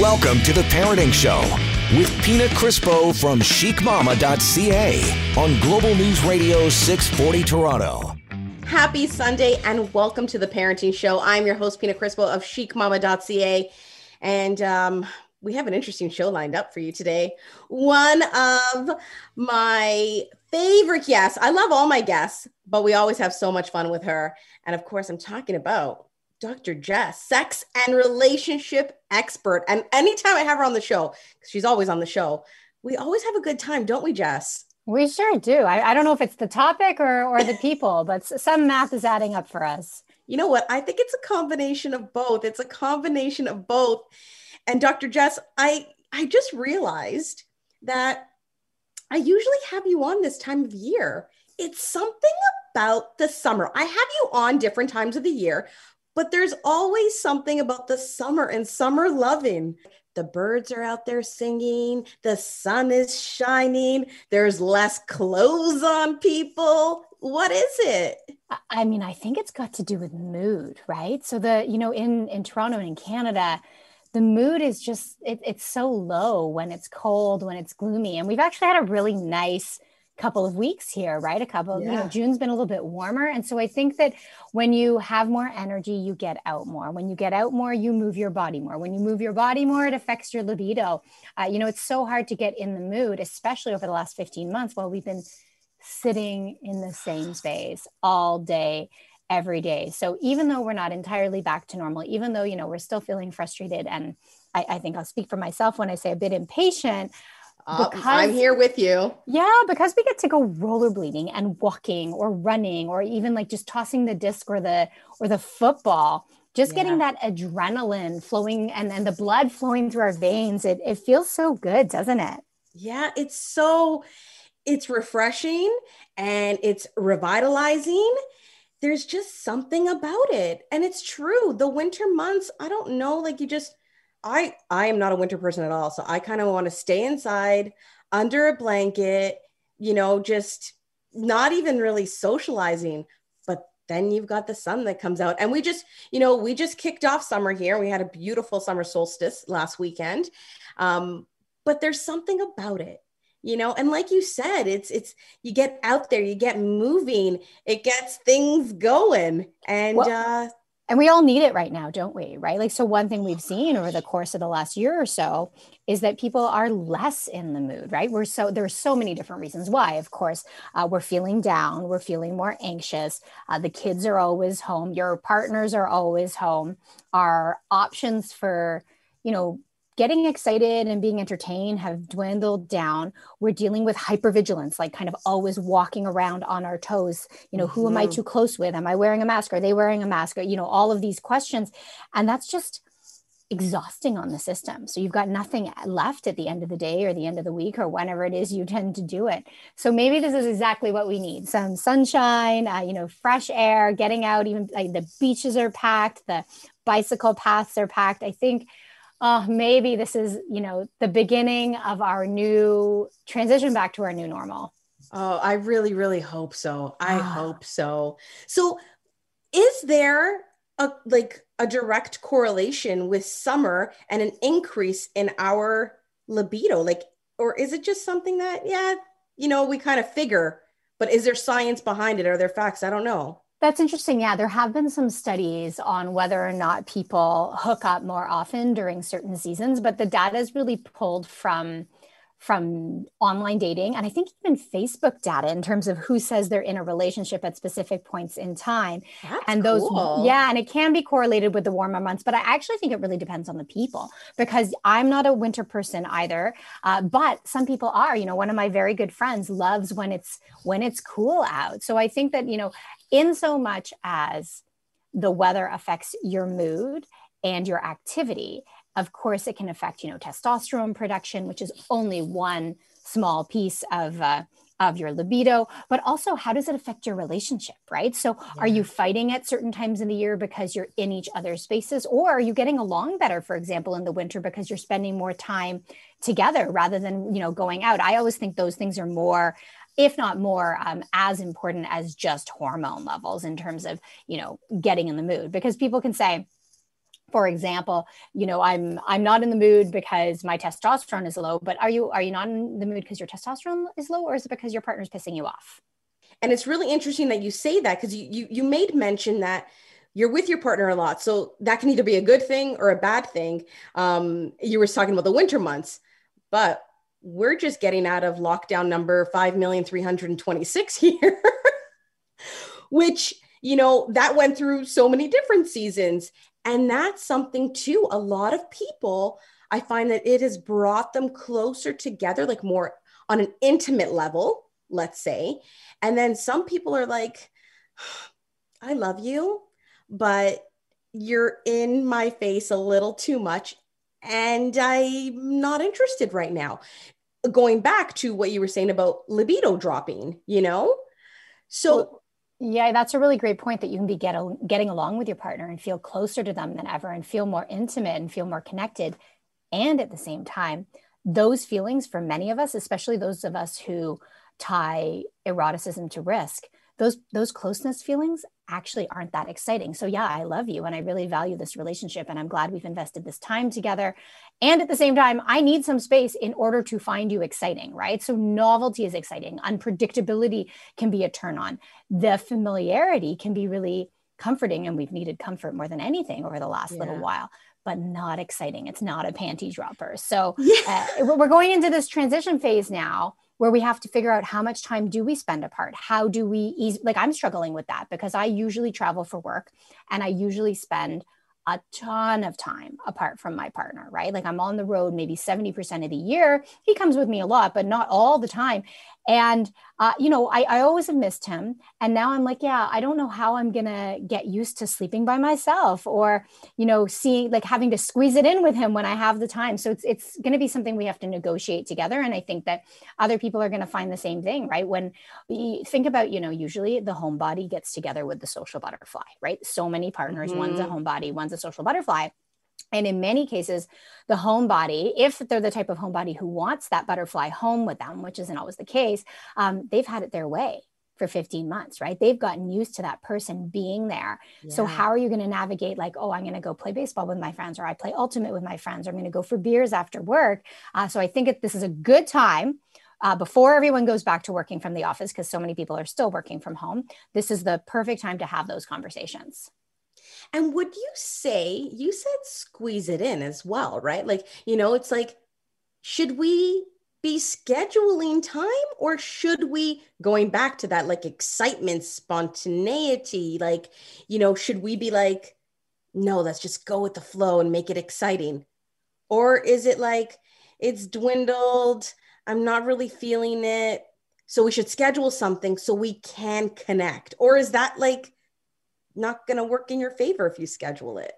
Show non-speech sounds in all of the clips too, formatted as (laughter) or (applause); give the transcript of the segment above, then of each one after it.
Welcome to the Parenting Show with Pina Crispo from chicmama.ca on Global News Radio 640 Toronto. Happy Sunday and welcome to the Parenting Show. I'm your host, Pina Crispo of chicmama.ca. And um, we have an interesting show lined up for you today. One of my favorite guests, I love all my guests, but we always have so much fun with her. And of course, I'm talking about Dr. Jess, sex and relationship expert. And anytime I have her on the show, because she's always on the show, we always have a good time, don't we, Jess? We sure do. I, I don't know if it's the topic or, or the people, (laughs) but some math is adding up for us. You know what? I think it's a combination of both. It's a combination of both. And Dr. Jess, I I just realized that I usually have you on this time of year. It's something about the summer. I have you on different times of the year, but there's always something about the summer and summer loving. The birds are out there singing, the sun is shining, there's less clothes on people. What is it? I mean, I think it's got to do with mood, right? So the, you know, in in Toronto and in Canada, the mood is just it, it's so low when it's cold, when it's gloomy. And we've actually had a really nice couple of weeks here, right? A couple, yeah. you know, June's been a little bit warmer. And so I think that when you have more energy, you get out more. When you get out more, you move your body more. When you move your body more, it affects your libido. Uh, you know, it's so hard to get in the mood, especially over the last 15 months while we've been sitting in the same space all day every day so even though we're not entirely back to normal even though you know we're still feeling frustrated and I, I think i'll speak for myself when i say a bit impatient uh, because, I'm here with you. Yeah, because we get to go rollerblading and walking or running or even like just tossing the disc or the or the football, just yeah. getting that adrenaline flowing and, and the blood flowing through our veins. It it feels so good, doesn't it? Yeah, it's so it's refreshing and it's revitalizing. There's just something about it. And it's true. The winter months, I don't know, like you just I I am not a winter person at all. So I kind of want to stay inside under a blanket, you know, just not even really socializing. But then you've got the sun that comes out. And we just, you know, we just kicked off summer here. We had a beautiful summer solstice last weekend. Um, but there's something about it you know and like you said it's it's you get out there you get moving it gets things going and well, uh and we all need it right now don't we right? Like so one thing we've seen over the course of the last year or so is that people are less in the mood right? We're so there's so many different reasons why. Of course uh, we're feeling down we're feeling more anxious. Uh, the kids are always home your partners are always home. Our options for you know getting excited and being entertained have dwindled down. We're dealing with hypervigilance, like kind of always walking around on our toes. You know, mm-hmm. who am I mm-hmm. too close with? Am I wearing a mask? Are they wearing a mask? Or, you know, all of these questions. And that's just exhausting on the system. So you've got nothing left at the end of the day or the end of the week or whenever it is you tend to do it. So maybe this is exactly what we need: some sunshine, uh, you know, fresh air, getting out. Even like the beaches are packed, the bicycle paths are packed. I think oh, maybe this is, you know, the beginning of our new transition back to our new normal. Oh, I really, really hope so. I ah. hope so. So, is there a like a direct correlation with summer and an increase in our libido? Like, or is it just something that, yeah, you know, we kind of figure, but is there science behind it? Are there facts? I don't know. That's interesting. Yeah, there have been some studies on whether or not people hook up more often during certain seasons, but the data is really pulled from from online dating and I think even Facebook data in terms of who says they're in a relationship at specific points in time. That's and those cool. yeah, and it can be correlated with the warmer months, but I actually think it really depends on the people because I'm not a winter person either. Uh, but some people are, you know, one of my very good friends loves when it's when it's cool out. So I think that, you know, in so much as the weather affects your mood and your activity of course it can affect you know testosterone production which is only one small piece of uh, of your libido but also how does it affect your relationship right so yeah. are you fighting at certain times in the year because you're in each other's spaces or are you getting along better for example in the winter because you're spending more time together rather than you know going out i always think those things are more if not more um, as important as just hormone levels in terms of you know getting in the mood because people can say for example you know i'm i'm not in the mood because my testosterone is low but are you are you not in the mood because your testosterone is low or is it because your partner's pissing you off? And it's really interesting that you say that because you, you you made mention that you're with your partner a lot so that can either be a good thing or a bad thing. Um, you were talking about the winter months but we're just getting out of lockdown number 5,326 (laughs) here which you know that went through so many different seasons and that's something too. A lot of people, I find that it has brought them closer together, like more on an intimate level, let's say. And then some people are like, (sighs) I love you, but you're in my face a little too much. And I'm not interested right now. Going back to what you were saying about libido dropping, you know? So, well, yeah, that's a really great point that you can be get, getting along with your partner and feel closer to them than ever and feel more intimate and feel more connected. And at the same time, those feelings for many of us, especially those of us who tie eroticism to risk, those those closeness feelings actually aren't that exciting. So yeah, I love you and I really value this relationship and I'm glad we've invested this time together. And at the same time, I need some space in order to find you exciting, right? So novelty is exciting. Unpredictability can be a turn on. The familiarity can be really comforting and we've needed comfort more than anything over the last yeah. little while but not exciting. It's not a panty dropper. So (laughs) yeah. uh, we're going into this transition phase now where we have to figure out how much time do we spend apart how do we ease like i'm struggling with that because i usually travel for work and i usually spend a ton of time apart from my partner, right? Like I'm on the road maybe 70% of the year. He comes with me a lot, but not all the time. And, uh, you know, I, I always have missed him. And now I'm like, yeah, I don't know how I'm going to get used to sleeping by myself or, you know, seeing like having to squeeze it in with him when I have the time. So it's, it's going to be something we have to negotiate together. And I think that other people are going to find the same thing, right? When you think about, you know, usually the homebody gets together with the social butterfly, right? So many partners, mm-hmm. one's a mm-hmm. homebody, one's a social butterfly. And in many cases, the homebody, if they're the type of homebody who wants that butterfly home with them, which isn't always the case, um, they've had it their way for 15 months, right? They've gotten used to that person being there. Yeah. So, how are you going to navigate, like, oh, I'm going to go play baseball with my friends, or I play ultimate with my friends, or I'm going to go for beers after work? Uh, so, I think it, this is a good time. Uh, before everyone goes back to working from the office, because so many people are still working from home, this is the perfect time to have those conversations. And would you say, you said squeeze it in as well, right? Like, you know, it's like, should we be scheduling time or should we, going back to that, like excitement, spontaneity, like, you know, should we be like, no, let's just go with the flow and make it exciting? Or is it like, it's dwindled, I'm not really feeling it. So we should schedule something so we can connect. Or is that like, not going to work in your favor if you schedule it?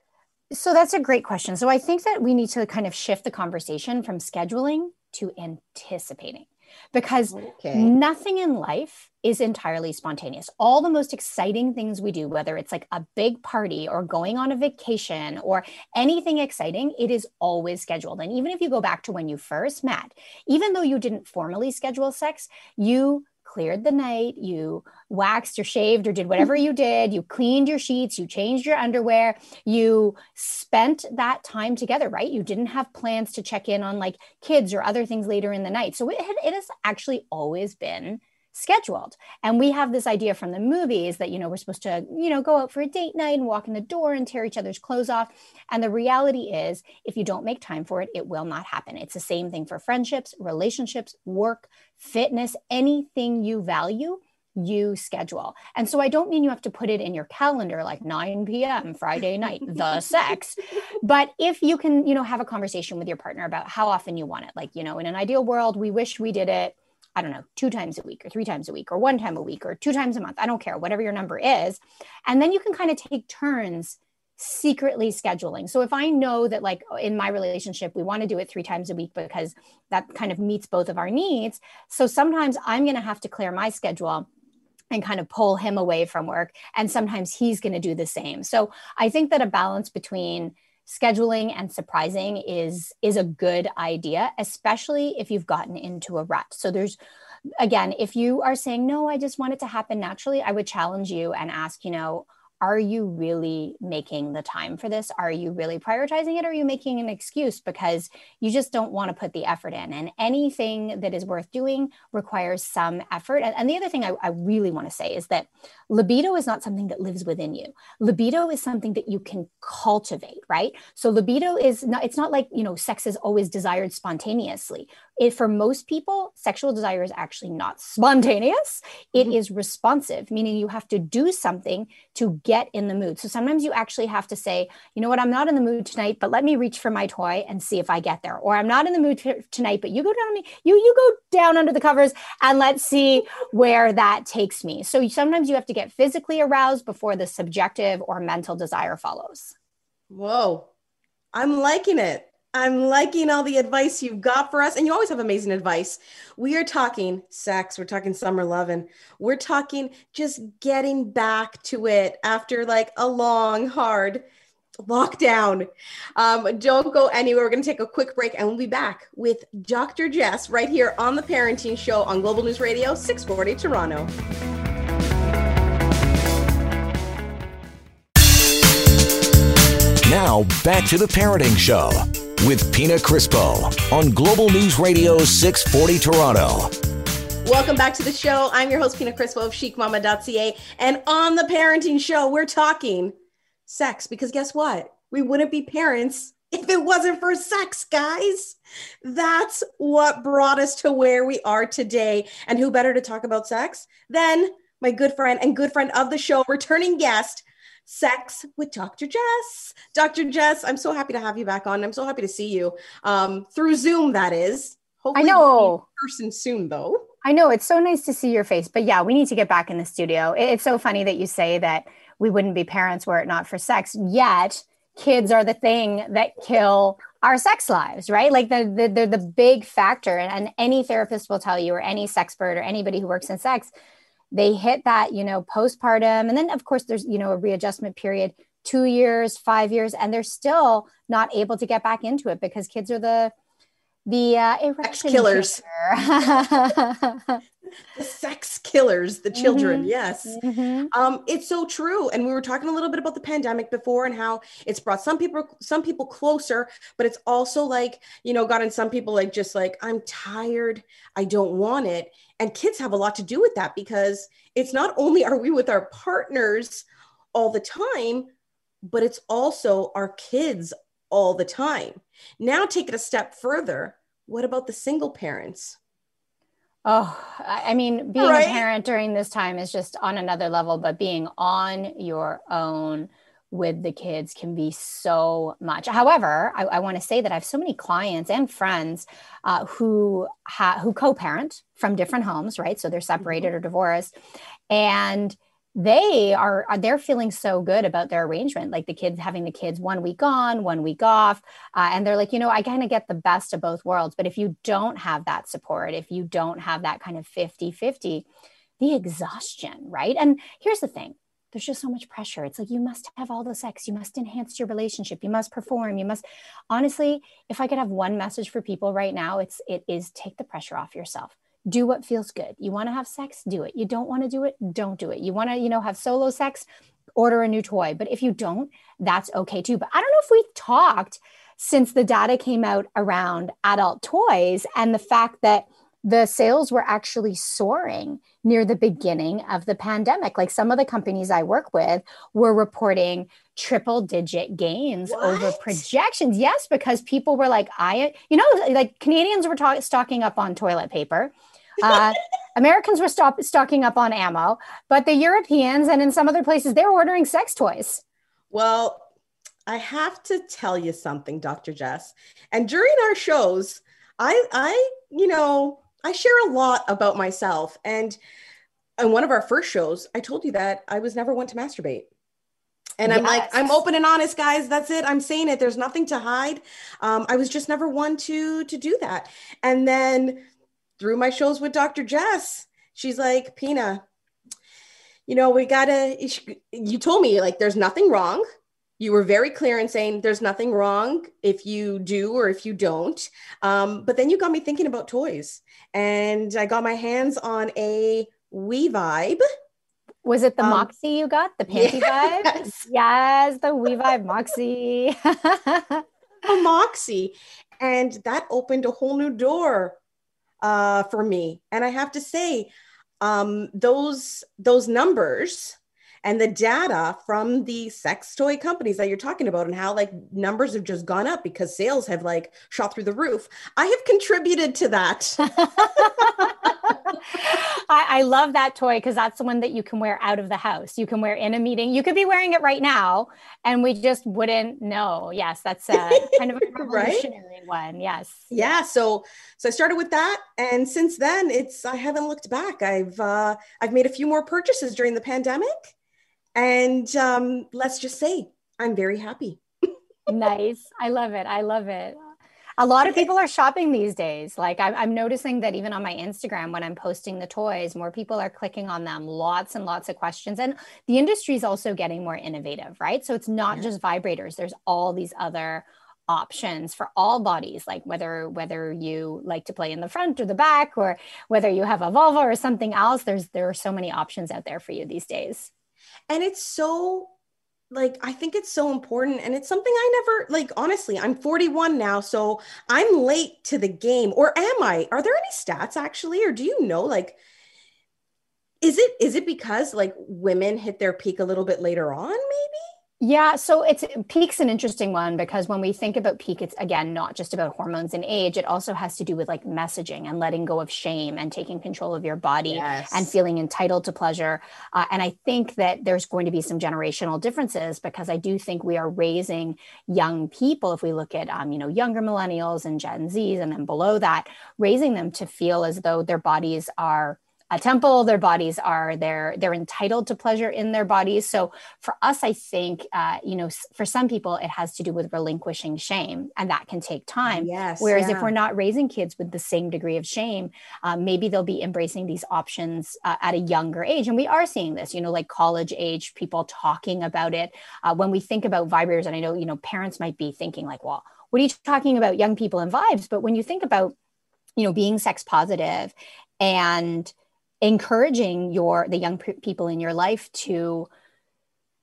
So that's a great question. So I think that we need to kind of shift the conversation from scheduling to anticipating because okay. nothing in life is entirely spontaneous. All the most exciting things we do, whether it's like a big party or going on a vacation or anything exciting, it is always scheduled. And even if you go back to when you first met, even though you didn't formally schedule sex, you cleared the night, you waxed or shaved or did whatever you did, you cleaned your sheets, you changed your underwear, you spent that time together, right? You didn't have plans to check in on like kids or other things later in the night. So it, it has actually always been scheduled. And we have this idea from the movies that, you know, we're supposed to, you know, go out for a date night and walk in the door and tear each other's clothes off. And the reality is, if you don't make time for it, it will not happen. It's the same thing for friendships, relationships, work, fitness, anything you value you schedule. And so I don't mean you have to put it in your calendar like 9 p.m. Friday night, the (laughs) sex. But if you can, you know, have a conversation with your partner about how often you want it. Like, you know, in an ideal world, we wish we did it I don't know, two times a week or three times a week or one time a week or two times a month. I don't care, whatever your number is. And then you can kind of take turns secretly scheduling. So if I know that like in my relationship we want to do it 3 times a week because that kind of meets both of our needs, so sometimes I'm going to have to clear my schedule and kind of pull him away from work and sometimes he's going to do the same. So I think that a balance between scheduling and surprising is is a good idea especially if you've gotten into a rut. So there's again if you are saying no i just want it to happen naturally i would challenge you and ask you know are you really making the time for this? Are you really prioritizing it? Or are you making an excuse because you just don't want to put the effort in? And anything that is worth doing requires some effort. And, and the other thing I, I really want to say is that libido is not something that lives within you. Libido is something that you can cultivate, right? So libido is not, it's not like, you know, sex is always desired spontaneously it, for most people, sexual desire is actually not spontaneous. It mm-hmm. is responsive, meaning you have to do something to get in the mood. So sometimes you actually have to say, you know what, I'm not in the mood tonight, but let me reach for my toy and see if I get there. Or I'm not in the mood t- tonight, but you go down me, you you go down under the covers and let's see where that takes me. So sometimes you have to get physically aroused before the subjective or mental desire follows. Whoa. I'm liking it. I'm liking all the advice you've got for us. And you always have amazing advice. We are talking sex, we're talking summer loving, we're talking just getting back to it after like a long, hard lockdown. Um, don't go anywhere. We're going to take a quick break and we'll be back with Dr. Jess right here on the Parenting Show on Global News Radio 640 Toronto. Now, back to the Parenting Show with Pina Crispo on Global News Radio 640 Toronto. Welcome back to the show. I'm your host, Pina Crispo of chicmama.ca. And on the parenting show, we're talking sex because guess what? We wouldn't be parents (laughs) if it wasn't for sex, guys. That's what brought us to where we are today. And who better to talk about sex than my good friend and good friend of the show, returning guest, Sex with Dr. Jess. Dr. Jess, I'm so happy to have you back on. I'm so happy to see you um, through Zoom, that is. Hopefully, I know. person soon, though. I know. It's so nice to see your face. But yeah, we need to get back in the studio. It's so funny that you say that we wouldn't be parents were it not for sex. Yet, kids are the thing that kill our sex lives, right? Like the, the, they're the big factor. And, and any therapist will tell you, or any sexpert, or anybody who works in sex, they hit that you know postpartum. And then of course there's you know a readjustment period two years five years and they're still not able to get back into it because kids are the the uh, erection killers. the sex killers the children mm-hmm. yes. Mm-hmm. um it's so true. And we were talking a little bit about the pandemic before and how it's brought some people some people closer but it's also like you know gotten some people like just like i'm tired. I don't want it and kids have a lot to do with that because it's not only are we with our partners all the time but it's also our kids all the time. Now take it a step further. What about the single parents? Oh, I mean, being right? a parent during this time is just on another level, but being on your own with the kids can be so much. However, I, I want to say that I have so many clients and friends uh, who ha- who co-parent from different homes, right? So they're separated mm-hmm. or divorced, and they are they're feeling so good about their arrangement like the kids having the kids one week on one week off uh, and they're like you know i kind of get the best of both worlds but if you don't have that support if you don't have that kind of 50 50 the exhaustion right and here's the thing there's just so much pressure it's like you must have all the sex you must enhance your relationship you must perform you must honestly if i could have one message for people right now it's it is take the pressure off yourself do what feels good. You want to have sex, do it. You don't want to do it, don't do it. You want to, you know, have solo sex, order a new toy. But if you don't, that's okay too. But I don't know if we've talked since the data came out around adult toys and the fact that the sales were actually soaring near the beginning of the pandemic. Like some of the companies I work with were reporting triple digit gains what? over projections. Yes, because people were like, I, you know, like Canadians were talk- stocking up on toilet paper. Uh, (laughs) Americans were stop, stocking up on ammo, but the Europeans and in some other places, they were ordering sex toys. Well, I have to tell you something, Dr. Jess. And during our shows, I, I, you know, I share a lot about myself. And in one of our first shows, I told you that I was never one to masturbate. And yes. I'm like, I'm open and honest, guys. That's it. I'm saying it. There's nothing to hide. Um, I was just never one to to do that. And then through my shows with Dr. Jess, she's like, Pina, you know, we gotta, you told me like there's nothing wrong. You were very clear in saying there's nothing wrong if you do or if you don't. Um, but then you got me thinking about toys. And I got my hands on a We Vibe. Was it the um, Moxie you got? The (laughs) panty yes. vibe? Yes, the We Vibe Moxie. (laughs) a Moxie. And that opened a whole new door uh, for me. And I have to say, um, those those numbers and the data from the sex toy companies that you're talking about and how like numbers have just gone up because sales have like shot through the roof. I have contributed to that. (laughs) I, I, love that toy because that's the one that you can wear out of the house. You can wear in a meeting. You could be wearing it right now and we just wouldn't know. Yes that's a (laughs) kind of a revolutionary right? one. Yes. Yeah so so i started with that and since then it's i haven't looked back. I've uh i've made a few more purchases during the pandemic and um, let's just say I'm very happy. nice. I love it. I love it. A lot of people are shopping these days. Like I'm, I'm, noticing that even on my Instagram, when I'm posting the toys, more people are clicking on them. Lots and lots of questions. And the industry is also getting more innovative, right? So it's not yeah. just vibrators. There's all these other options for all bodies like whether whether you like to play in the front or the back or whether you have a vulva or something else there's there are so many options out there for you these days and it's so like I think it's so important and it's something I never like honestly I'm 41 now so I'm late to the game. Or am I? Are there any stats actually? Or do you know like is it is it because like women hit their peak a little bit later on maybe yeah, so it's peak's an interesting one because when we think about peak, it's again not just about hormones and age. It also has to do with like messaging and letting go of shame and taking control of your body yes. and feeling entitled to pleasure. Uh, and I think that there's going to be some generational differences because I do think we are raising young people. If we look at um, you know younger millennials and Gen Zs, and then below that, raising them to feel as though their bodies are a temple their bodies are they're they're entitled to pleasure in their bodies. So for us i think uh, you know for some people it has to do with relinquishing shame and that can take time. Yes whereas yeah. if we're not raising kids with the same degree of shame um, maybe they'll be embracing these options uh, at a younger age. And we are seeing this you know like college age people talking about it. Uh, when we think about vibrators and i know you know parents might be thinking like well what are you talking about young people and vibes? But when you think about you know being sex positive and encouraging your the young p- people in your life to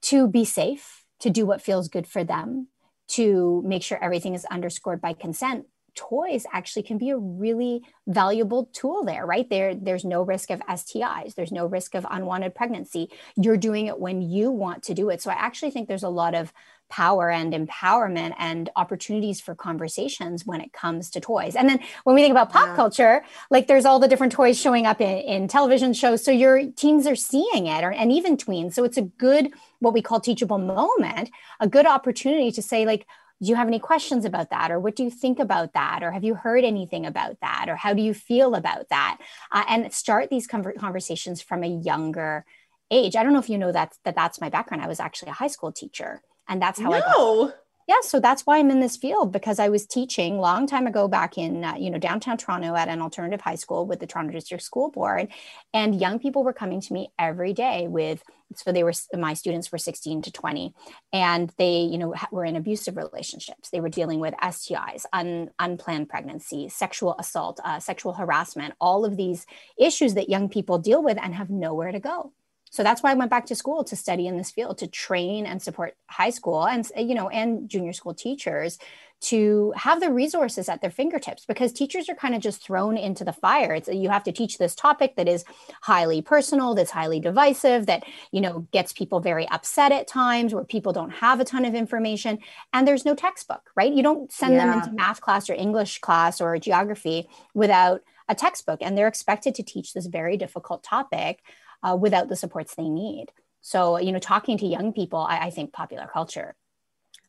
to be safe to do what feels good for them to make sure everything is underscored by consent. Toys actually can be a really valuable tool there right? There there's no risk of stis there's no risk of unwanted pregnancy. You're doing it when you want to do it. So i actually think there's a lot of power and empowerment and opportunities for conversations when it comes to toys. And then when we think about pop yeah. culture, like there's all the different toys showing up in, in television shows. So your teens are seeing it or, and even tweens. So it's a good, what we call teachable moment, a good opportunity to say like, do you have any questions about that or what do you think about that or have you heard anything about that or how do you feel about that uh, and start these conversations from a younger age i don't know if you know that, that that's my background i was actually a high school teacher and that's how no. I got yeah so that's why i'm in this field because i was teaching long time ago back in uh, you know downtown toronto at an alternative high school with the toronto district school board. And young people were coming to me every day with so they were my students were 16 to 20 and they you know were in abusive relationships. They were dealing with stis un, unplanned pregnancy sexual assault uh, sexual harassment all of these issues that young people deal with and have nowhere to go so that's why i went back to school to study in this field to train and support high school and you know and junior school teachers to have the resources at their fingertips because teachers are kind of just thrown into the fire. It's you have to teach this topic that is highly personal that's highly divisive that you know gets people very upset at times where people don't have a ton of information. And there's no textbook right? You don't send yeah. them into math class or english class or geography without a textbook. And they're expected to teach this very difficult topic uh, without the supports they need. So, you know, talking to young people, I, I think popular culture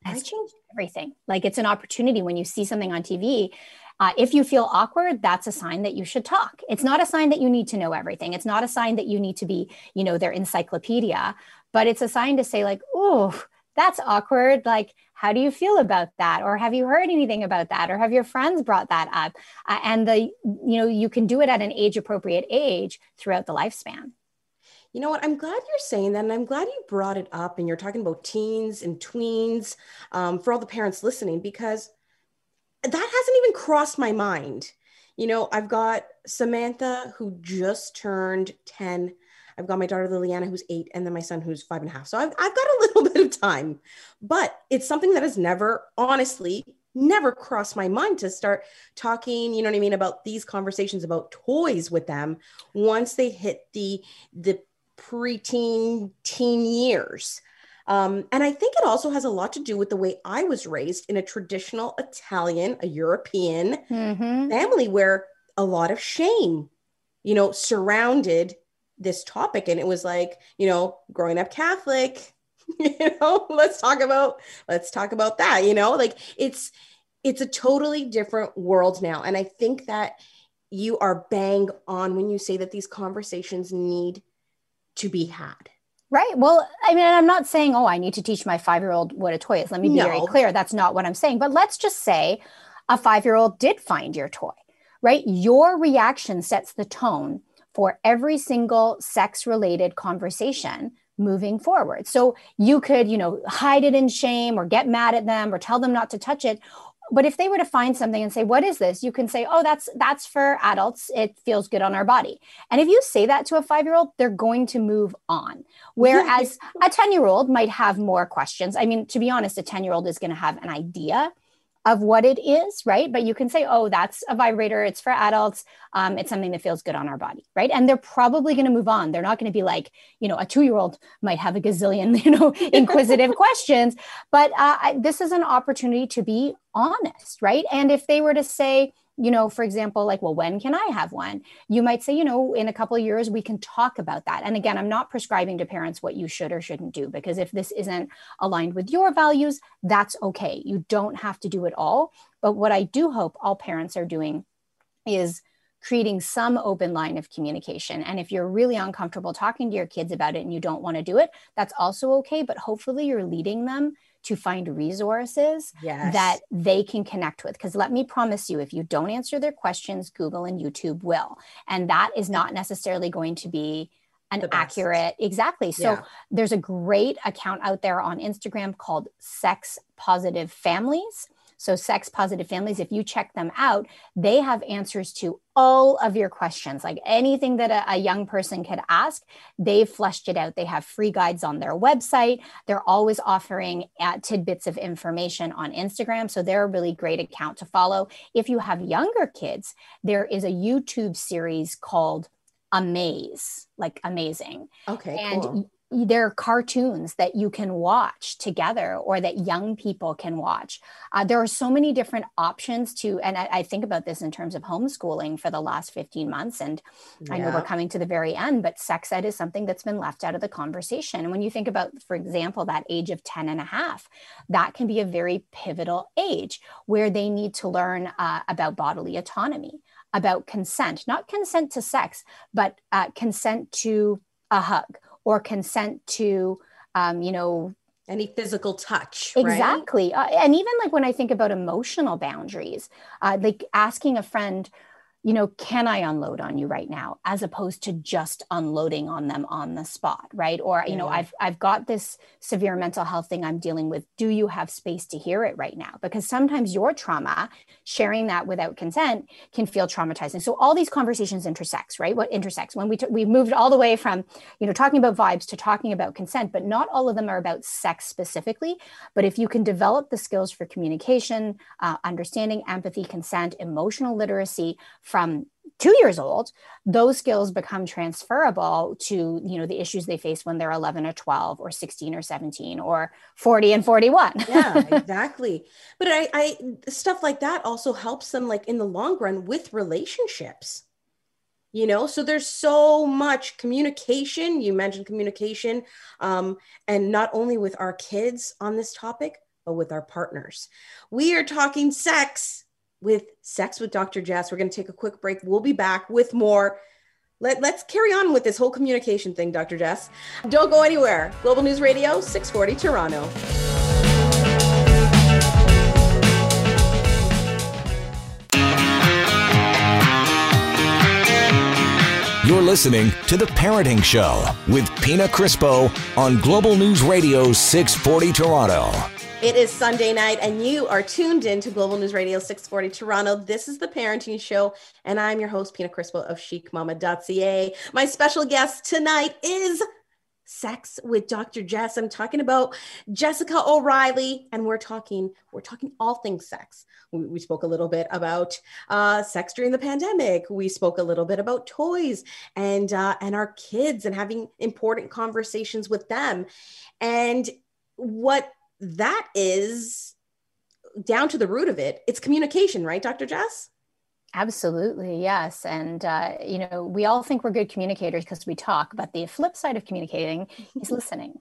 has changed everything. Like it's an opportunity when you see something on TV. Uh, if you feel awkward, that's a sign that you should talk. It's not a sign that you need to know everything. It's not a sign that you need to be, you know, their encyclopedia, but it's a sign to say, like, oh, that's awkward. Like, how do you feel about that? Or have you heard anything about that? Or have your friends brought that up? Uh, and the, you know, you can do it at an age appropriate age throughout the lifespan. You know what? I'm glad you're saying that. And I'm glad you brought it up and you're talking about teens and tweens um, for all the parents listening, because that hasn't even crossed my mind. You know, I've got Samantha who just turned 10 I've got my daughter Liliana who's eight, and then my son who's five and a half. So I've, I've got a (laughs) little bit of time, but it's something that has never, honestly, never crossed my mind to start talking you know what i mean about these conversations about toys with them once they hit the the preteen teen years. Um, and i think it also has a lot to do with the way i was raised in a traditional italian a european mm-hmm. family where a lot of shame you know surrounded this topic. And it was like you know growing up catholic (laughs) you know let's talk about let's talk about that you know like it's it's a totally different world now. And i think that you are bang on when you say that these conversations need to be had Right. Well, I mean, I'm not saying, oh, I need to teach my five year old what a toy is. Let me be no. very clear. That's not what I'm saying. But let's just say a five year old did find your toy, right? Your reaction sets the tone for every single sex related conversation moving forward. So you could, you know, hide it in shame or get mad at them or tell them not to touch it. But if they were to find something and say, "What is this?" you can say, "Oh, that's that's for adults. It feels good on our body." And if you say that to a 5-year-old, they're going to move on. Whereas a 10-year-old might have more questions. I mean, to be honest, a 10-year-old is going to have an idea of what it is, right? But you can say, oh, that's a vibrator. It's for adults. Um, it's something that feels good on our body, right? And they're probably going to move on. They're not going to be like, you know, a two year old might have a gazillion, (laughs) you know, (laughs) inquisitive questions. But uh, this is an opportunity to be honest, right? And if they were to say, you know, for example, like, well, when can I have one? You might say, you know, in a couple of years, we can talk about that. And again, I'm not prescribing to parents what you should or shouldn't do, because if this isn't aligned with your values, that's okay. You don't have to do it all. But what I do hope all parents are doing is creating some open line of communication. And if you're really uncomfortable talking to your kids about it and you don't want to do it, that's also okay. But hopefully you're leading them to find resources yes. that they can connect with. Because let me promise you, if you don't answer their questions, Google and YouTube will. And that is not necessarily going to be an accurate exactly so yeah. there's a great account out there on instagram called sex positive families so, Sex Positive Families, if you check them out, they have answers to all of your questions, like anything that a, a, young person could ask, they've fleshed it out. They have free guides on their website. They're always offering uh, tidbits of information on Instagram. So, they're a really great account to follow. If you have younger kids, there is a YouTube series called Amaze, like amazing. Okay. And cool there are cartoons that you can watch together or that young people can watch. Uh, there are so many different options to, and I, I, think about this in terms of homeschooling for the last 15 months. And yeah. I know we're coming to the very end, but sex ed is something that's been left out of the conversation. And when you think about, for example, that age of 10 and a half, that can be a very pivotal age where they need to learn uh, about bodily autonomy, about consent, not consent to sex, but uh, consent to a hug or consent to um, you know any physical touch exactly right? uh, and even like when i think about emotional boundaries uh, like asking a friend you know, can I unload on you right now, as opposed to just unloading on them on the spot, right? Or, you know, I've I've got this severe mental health thing I'm dealing with. Do you have space to hear it right now? Because sometimes your trauma, sharing that without consent, can feel traumatizing. So all these conversations intersects, right? What intersects when we t- we moved all the way from, you know, talking about vibes to talking about consent, but not all of them are about sex specifically. But if you can develop the skills for communication, uh, understanding, empathy, consent, emotional literacy from two years old those skills become transferable to you know the issues they face when they're 11 or 12 or 16 or 17 or 40 and 41 (laughs) yeah (laughs) exactly. But I, I stuff like that also helps them like in the long run with relationships. You know so there's so much communication you mentioned communication um, and not only with our kids on this topic but with our partners. We are talking sex with Sex with Dr. Jess. We're going to take a quick break. We'll be back with more. Let, let's carry on with this whole communication thing, Dr. Jess. Don't go anywhere. Global News Radio, 640 Toronto. You're listening to The Parenting Show with Pina Crispo on Global News Radio 640 Toronto. It is Sunday night, and you are tuned in to Global News Radio 640 Toronto. This is the Parenting Show, and I'm your host, Pina Crispo of chicmama.ca. My special guest tonight is Sex with Dr. Jess. I'm talking about Jessica O'Reilly, and we're talking we're talking all things sex. We, we spoke a little bit about uh, sex during the pandemic. We spoke a little bit about toys and uh, and our kids and having important conversations with them. And what that is down to the root of it it's communication right dr jess Absolutely, yes. And, uh, you know, we all think we're good communicators because we talk, but the flip side of communicating is (laughs) listening.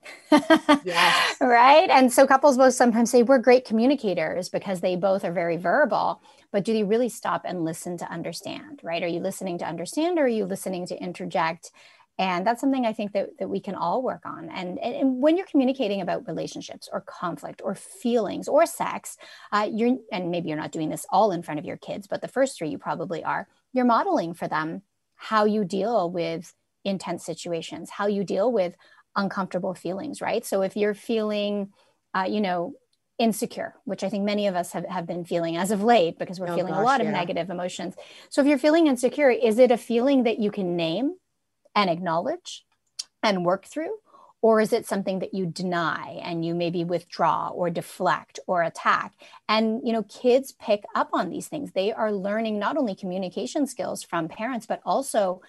yes. (laughs) Right. And so couples both sometimes say we're great communicators because they both are very verbal, but do they really stop and listen to understand? Right. Are you listening to understand or are you listening to interject and that's something i think that, that we can all work on and, and when you're communicating about relationships or conflict or feelings or sex uh, you're and maybe you're not doing this all in front of your kids but the first three you probably are you're modeling for them how you deal with intense situations how you deal with uncomfortable feelings right so if you're feeling uh, you know insecure, which I think many of us have, have been feeling as of late because we're oh, feeling gosh, a lot yeah. of negative emotions. So if you're feeling insecure, is it a feeling that you can name? And acknowledge and work through? Or is it something that you deny and you maybe withdraw or deflect or attack? And, you know, kids pick up on these things. They are learning not only communication skills from parents, but also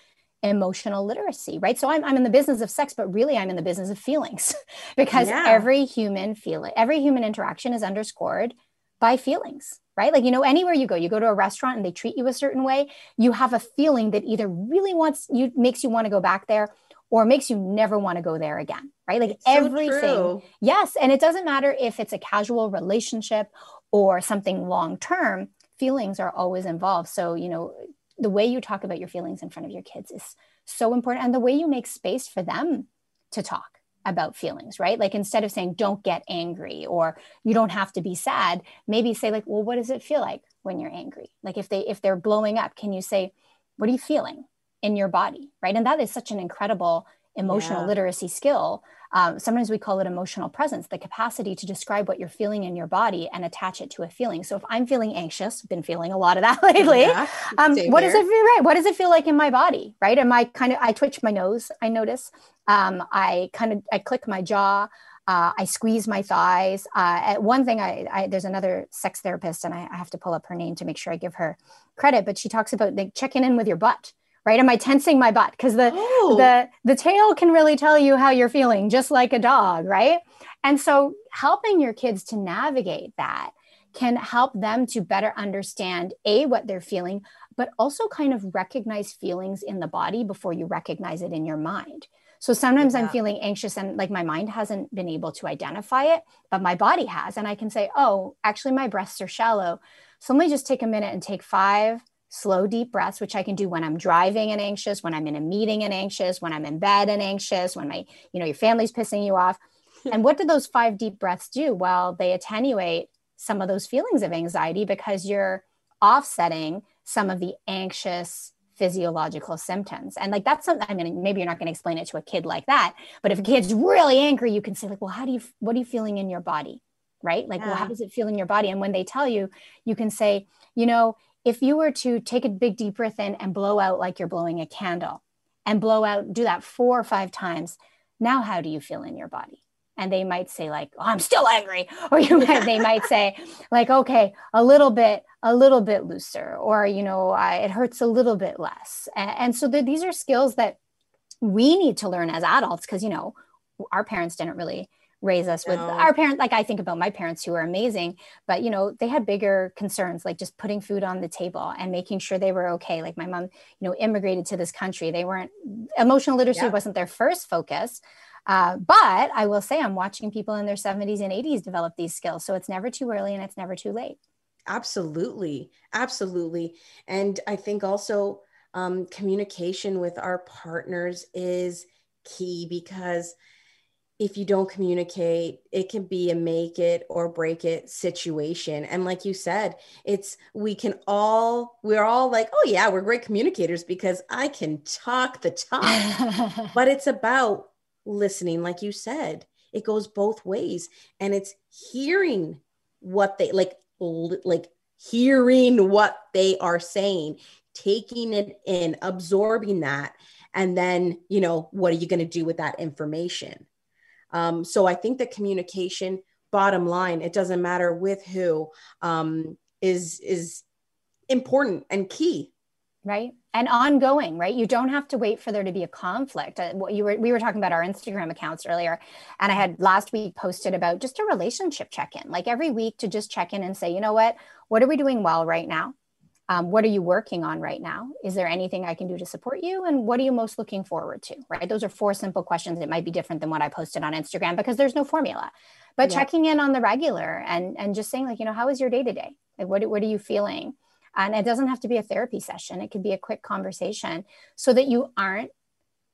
emotional literacy, right? So I'm, I'm in the business of sex, but really I'm in the business of feelings (laughs) because yeah. every human feeling, every human interaction is underscored by feelings right? Like, you know, anywhere you go, you go to a restaurant and they treat you a certain way, you have a feeling that either really wants you, makes you want to go back there or makes you never want to go there again, right? Like it's everything. So yes. And it doesn't matter if it's a casual relationship or something long term, feelings are always involved. So, you know, the way you talk about your feelings in front of your kids is so important. And the way you make space for them to talk about feelings, right? Like instead of saying, don't get angry or you don't have to be sad, maybe say, like, well, what does it feel like when you're angry? Like if they if they're blowing up, can you say, what are you feeling in your body? Right. And that is such an incredible emotional yeah. literacy skill. Um, sometimes we call it emotional presence, the capacity to describe what you're feeling in your body and attach it to a feeling. So if I'm feeling anxious, been feeling a lot of that (laughs) lately. Yeah, um, what does it feel right? What does it feel like in my body? Right? Am I kind of I twitch my nose? I notice. Um, I kind of I click my jaw. Uh, I squeeze my thighs. Uh, one thing, I, I, there's another sex therapist, and I, I, have to pull up her name to make sure I give her credit. But she talks about like checking in with your butt right? Am i tensing my butt? Because the oh. the the tail can really tell you how you're feeling just like a dog right? And so helping your kids to navigate that can help them to better understand a what they're feeling but also kind of recognize feelings in the body before you recognize it in your mind. So sometimes yeah. i'm feeling anxious and like my mind hasn't been able to identify it but my body has and i can say oh actually my breasts are shallow. So let me just take a minute and take five slow, deep breaths, which I can do when I'm driving and anxious, when I'm in a meeting and anxious, when I'm in bed and anxious, when my, you know, your family's pissing you off. and what do those five deep breaths do? Well, they attenuate some of those feelings of anxiety because you're offsetting some of the anxious physiological symptoms. And like that's something I mean, maybe you're not going to explain it to a kid like that, but if a kid's really angry, you can say, like, well, how do you what are you feeling in your body? Right? Like, yeah. well, how does it feel in your body? And when they tell you, you can say, you know, if you were to take a big deep breath in and blow out like you're blowing a candle and blow out, do that four or five times, now how do you feel in your body? And they might say, like, oh, I'm still angry. (laughs) Or you might, they (laughs) might say, like, okay, a little bit, a little bit looser, or, you know, I, it hurts a little bit less. And, and so the, these are skills that we need to learn as adults because, you know, our parents didn't really raise us with our parents like i think about my parents who are amazing but you know they had bigger concerns like just putting food on the table and making sure they were okay. Like my mom you know immigrated to this country. They weren't emotional literacy yeah. wasn't their first focus uh, but i will say i'm watching people in their 70s and 80s develop these skills. So it's never too early and it's never too late. Absolutely. Absolutely. And i think also um, communication with our partners is key because if you don't communicate, it can be a make it or break it situation. And like you said, it's we can all, we're all like, oh, yeah, we're great communicators because I can talk the talk. (laughs) but it's about listening, like you said. it goes both ways and it's hearing what they like like hearing what they are saying taking it in absorbing that and then you know what are you going to do with that information um, so i think that communication bottom line it doesn't matter with who um, is is important and key. Right? And ongoing right? You don't have to wait for there to be a conflict. Uh, what you were we were talking about our instagram accounts earlier and i had last week posted about just a relationship check-in like every week to just check in and say you know what? What are we doing well right now um, what are you working on right now? Is there anything i can do to support you? And what are you most looking forward to right? Those are four simple questions. It might be different than what i posted on instagram because there's no formula. But yeah. checking in on the regular and and just saying like you know how is your day to day like what, what are you feeling? And it doesn't have to be a therapy session, it could be a quick conversation so that you aren't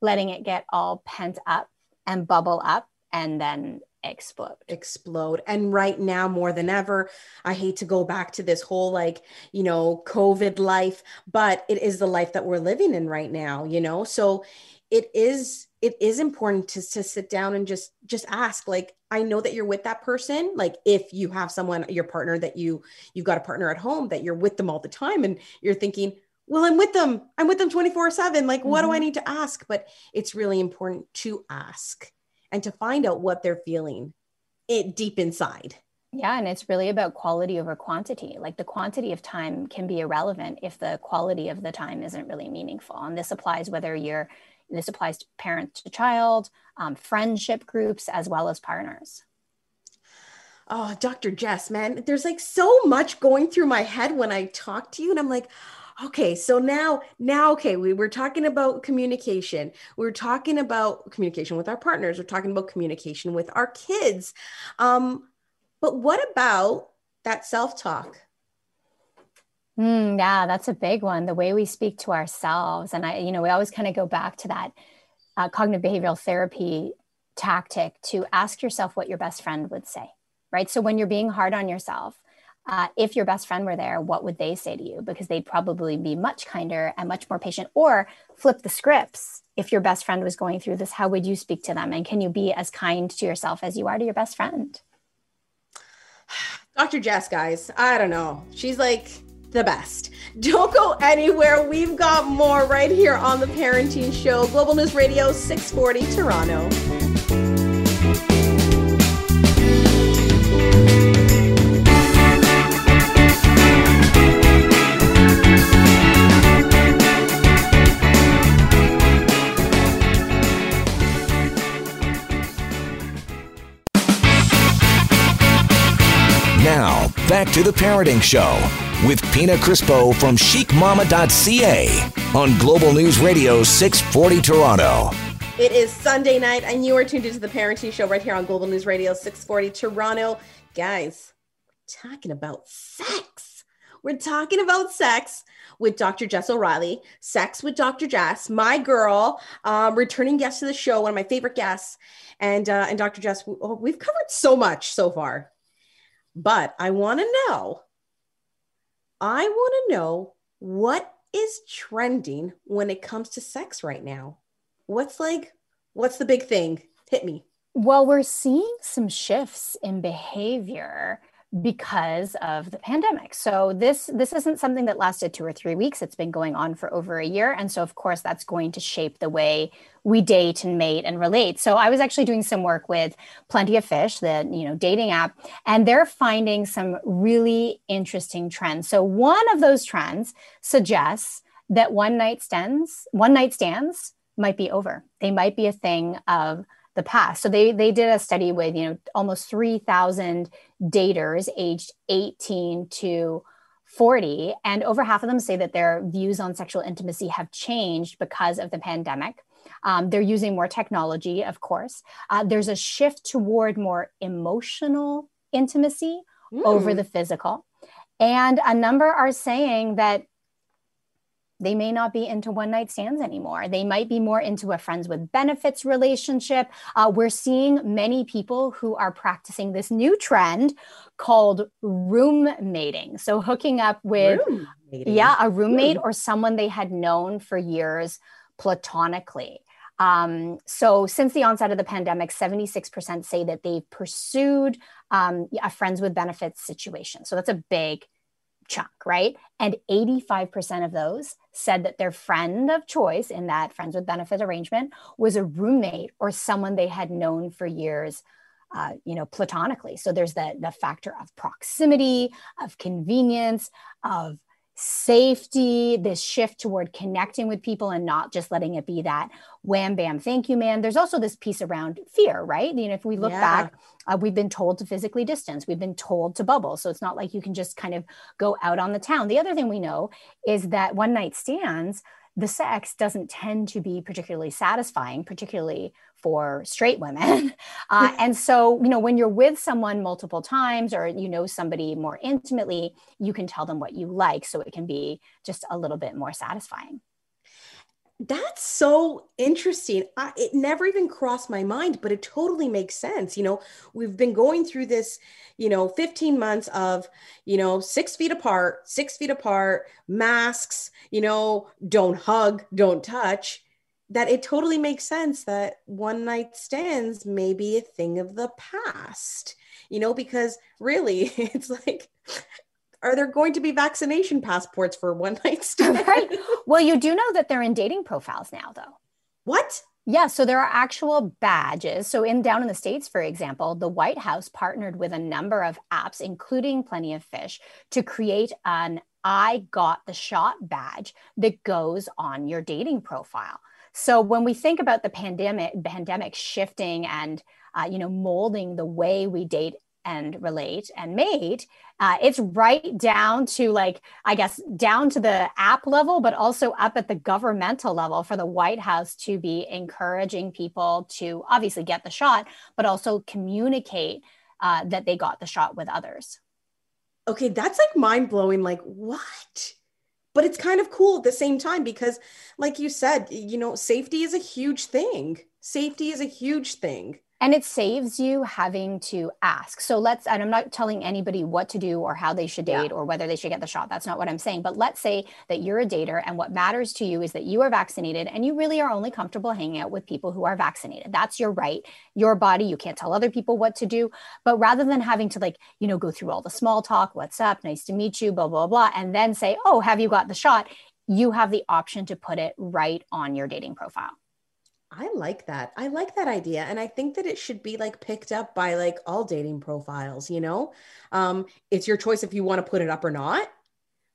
letting it get all pent up and bubble up and then explode. Explode. And right now more than ever i hate to go back to this whole like you know covid life but it is the life that we're living in right now you know? So it is it is important to, to sit down and just just ask like i know that you're with that person. Like if you have someone your partner that you you've got a partner at home that you're with them all the time and you're thinking well i'm with them. I'm with them 24 7 like what mm-hmm. do i mm-hmm. need to ask? But it's really important to ask and to find out what they're feeling it deep inside yeah, and it's really about quality over quantity. Like the quantity of time can be irrelevant if the quality of the time isn't really meaningful. And this applies whether you're this applies to parent to child, um, friendship groups, as well as partners. Oh, Dr. Jess, man, there's like so much going through my head when I talk to you. And I'm like, okay, so now, now, okay, we were talking about communication. We are talking about communication with our partners. We're talking about communication with our kids. Um, but what about that self talk? Mm, yeah, that's a big one. The way we speak to ourselves. And I, you know, we always kind of go back to that uh, cognitive behavioral therapy tactic to ask yourself what your best friend would say, right? So when you're being hard on yourself, uh, if your best friend were there, what would they say to you? Because they'd probably be much kinder and much more patient. Or flip the scripts. If your best friend was going through this, how would you speak to them? And can you be as kind to yourself as you are to your best friend? (sighs) Dr. Jess, guys, I don't know. She's like, the best. (laughs) Don't go anywhere. We've got more right here on the Parenting Show, Global News Radio 640 Toronto. Back to the Parenting Show with Pina Crispo from chicmama.ca on Global News Radio 640 Toronto. It is Sunday night, and you are tuned into the Parenting Show right here on Global News Radio 640 Toronto. Guys, talking about sex. We're talking about sex with Dr. Jess O'Reilly, Sex with Dr. Jess, my girl, um, returning guest to the show, one of my favorite guests. And, uh, and Dr. Jess, we've covered so much so far. But I want to know, I want to know what is trending when it comes to sex right now. What's like, what's the big thing? Hit me. Well, we're seeing some shifts in behavior because of the pandemic. So this this isn't something that lasted 2 or 3 weeks. It's been going on for over a year and so of course that's going to shape the way we date and mate and relate. So I was actually doing some work with Plenty of Fish, the you know dating app, and they're finding some really interesting trends. So one of those trends suggests that one night stands, one night stands might be over. They might be a thing of the past. So they they did a study with you know almost three thousand daters aged eighteen to 40 and over half of them say that their views on sexual intimacy have changed because of the pandemic um, they're using more technology of course uh, there's a shift toward more emotional intimacy mm. over the physical and a number are saying that they may not be into one night stands anymore. They might be more into a friends with benefits relationship. Uh, we're seeing many people who are practicing this new trend called roommating. So, hooking up with, yeah, a roommate or someone they had known for years platonically. Um, so, since the onset of the pandemic, 76% say that they've pursued um, a friends with benefits situation. So, that's a big chunk, right? And 85% of those said that their friend of choice in that friends with benefit arrangement was a roommate or someone they had known for years. Uh, you know, platonically. So there's the the factor of proximity, of convenience, of safety, this shift toward connecting with people and not just letting it be that wham bam, thank you, man. There's also this piece around fear, right? You know, if we look yeah. back, uh, we've been told to physically distance, we've been told to bubble. So it's not like you can just kind of go out on the town. The other thing we know is that one night stands the sex doesn't tend to be particularly satisfying, particularly for straight women. (laughs) Uh, and so, you know, when you're with someone multiple times or you know somebody more intimately, you can tell them what you like. So it can be just a little bit more satisfying. That's so interesting. I, it never even crossed my mind, but it totally makes sense. You know, we've been going through this, you know, 15 months of, you know, six feet apart, six feet apart, masks, you know, don't hug, don't touch. That it totally makes sense that one night stands may be a thing of the past, you know, because really (laughs) it's like are there going to be vaccination passports for one night (laughs) stand? right. Well, you do know that they're in dating profiles now, though. What? Yeah, so there are actual badges. So in down in the states, for example, the White House partnered with a number of apps, including Plenty of Fish, to create an "I got the shot" badge that goes on your dating profile. So when we think about the pandemic, pandemic shifting and uh, you know molding the way we date and relate and mate uh, it's right down to like i guess down to the app level but also up at the governmental level for the white house to be encouraging people to obviously get the shot but also communicate uh, that they got the shot with others. Okay that's like mind-blowing like what? But it's kind of cool at the same time because like you said you know safety is a huge thing. Safety is a huge thing and it saves you having to ask. So let's and i'm not telling anybody what to do or how they should date yeah. or whether they should get the shot. That's not what i'm saying. But let's say that you're a dater and what matters to you is that you are vaccinated and you really are only comfortable hanging out with people who are vaccinated. That's your right your body. You can't tell other people what to do. But rather than having to like you know go through all the small talk what's up? Nice to meet you blah blah blah and then say oh have you got the shot? You have the option to put it right on your dating profile I like that. I like that idea. And I think that it should be like picked up by like all dating profiles, you know? Um, it's your choice if you want to put it up or not.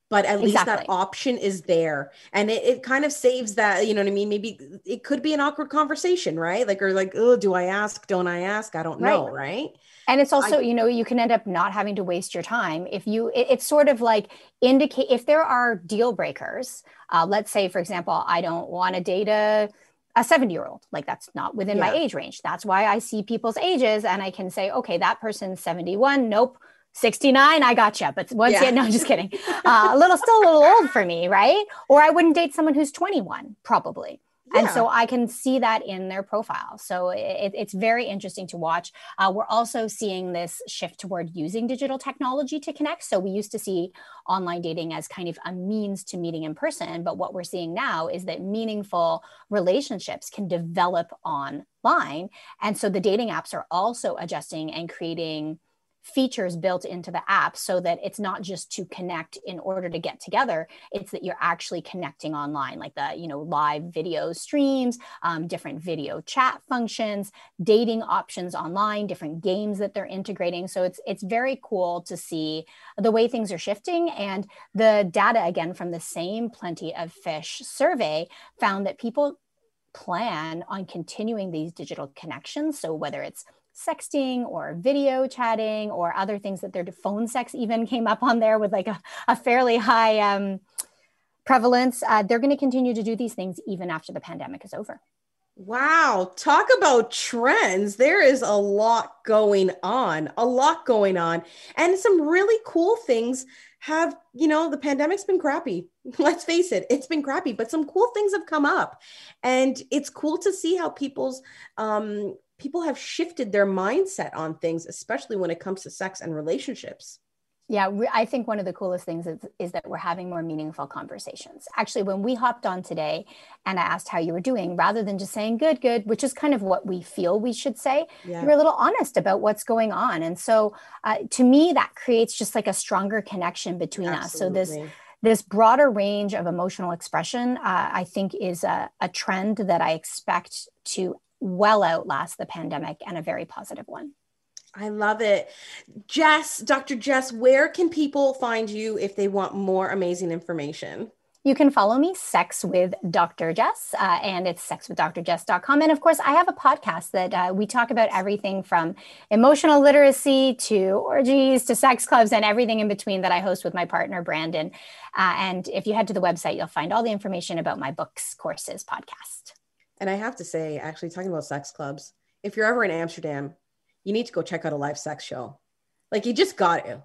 But at exactly. least that option is there. And it, it kind of saves that, you know what I mean? Maybe it could be an awkward conversation, right? Like, or like, oh, do I ask? Don't I ask? I don't know, right? right? And it's also, I, you know, you can end up not having to waste your time if you, it, it's sort of like indicate if there are deal breakers. Uh, let's say, for example, I don't want to date a, a 70 year old like that's not within yeah. my age range. That's why i see people's ages and i can say okay that person's 71 nope. 69 i gotcha. But once yeah. no i'm just kidding. (laughs) Uh, a little still a little old for me right? Or i wouldn't date someone who's 21 probably and so I can see that in their profile. So it, it's very interesting to watch. Uh, we're also seeing this shift toward using digital technology to connect. So we used to see online dating as kind of a means to meeting in person. But what we're seeing now is that meaningful relationships can develop online. And so the dating apps are also adjusting and creating features built into the app so that it's not just to connect in order to get together. It's that you're actually connecting online like the you know live video streams um, different video chat functions dating options online different games that they're integrating. So it's it's very cool to see the way things are shifting. And the data again from the same plenty of fish survey found that people plan on continuing these digital connections. So whether it's sexting or video chatting or other things that their phone sex even came up on there with like a, a fairly high um, prevalence. Uh, they're going to continue to do these things even after the pandemic is over. Wow, talk about trends. There is a lot going on, a lot going on, and some really cool things have, you know, the pandemic's been crappy. (laughs) Let's face it, it's been crappy, but some cool things have come up. And it's cool to see how people's um people have shifted their mindset on things, especially when it comes to sex and relationships. Yeah, I think one of the coolest things is, is that we're having more meaningful conversations. Actually, when we hopped on today and I asked how you were doing, rather than just saying good, good, which is kind of what we feel we should say, yeah. you're a little honest about what's going on. And so uh, to me, that creates just like a stronger connection between Absolutely. us. So this this broader range of emotional expression, uh, I think, is a, a trend that I expect to well outlast the pandemic and a very positive one. I love it. Jess, Dr. Jess, where can people find you if they want more amazing information? You can follow me, Sex with Dr. Jess, uh, and it's sexwithdrjess.com. And of course, I have a podcast that uh, we talk about everything from emotional literacy to orgies to sex clubs and everything in between that I host with my partner, Brandon. Uh, and if you head to the website, you'll find all the information about my books, courses, podcast. And I have to say, actually, talking about sex clubs, if you're ever in Amsterdam, you need to go check out a live sex show. Like you just got to,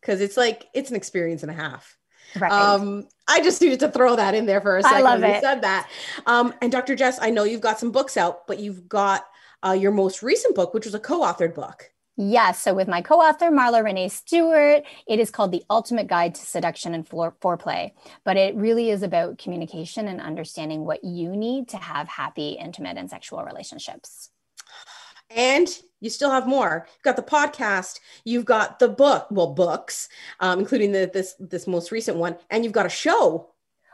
because it's like it's an experience and a half. Right. Um, I just needed to throw that in there for a second. I love it. You said that. Um, and Dr. Jess, I know you've got some books out, but you've got uh, your most recent book, which was a co-authored book. Yes. So with my co-author Marla Renee Stewart, it is called The Ultimate Guide to Seduction and Foreplay. But it really is about communication and understanding what you need to have happy, intimate, and sexual relationships. And you still have more. You've got the podcast, you've got the book, well, books, um, including the, this this most recent one, and you've got a show.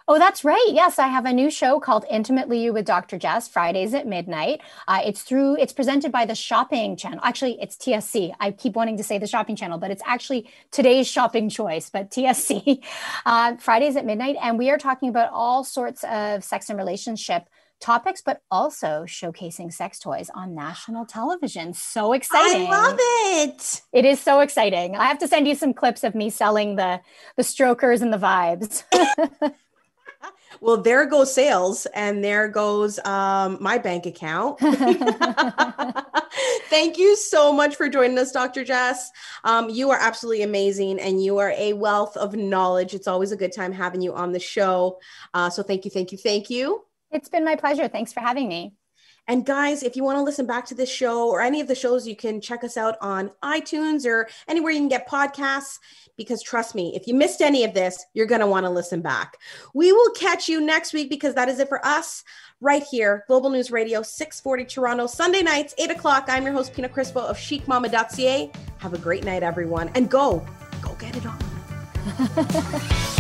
Oh, that's right. Yes, I have a new show called Intimately You with Dr. Jess, Fridays at midnight. Uh, it's through, it's presented by the Shopping Channel. Actually, it's TSC. I keep wanting to say the Shopping Channel, but it's actually today's shopping choice, but TSC, (laughs) uh, Fridays at midnight. And we are talking about all sorts of sex and relationship topics, but also showcasing sex toys on national television. So exciting. I love it. It is so exciting. I have to send you some clips of me selling the the strokers and the vibes. (laughs) (laughs) well, there goes sales and there goes um, my bank account. (laughs) Thank you so much for joining us, Dr. Jess. Um, you are absolutely amazing and you are a wealth of knowledge. It's always a good time having you on the show. Uh, so thank you, thank you, thank you. It's been my pleasure. Thanks for having me. And guys, if you want to listen back to this show or any of the shows, you can check us out on iTunes or anywhere you can get podcasts. Because trust me, if you missed any of this, you're going to want to listen back. We will catch you next week because that is it for us right here, Global News Radio, 640 Toronto, Sunday nights, 8 o'clock. I'm your host, Pina Crispo of chicmama.ca. Have a great night, everyone. And go, go get it on. (laughs)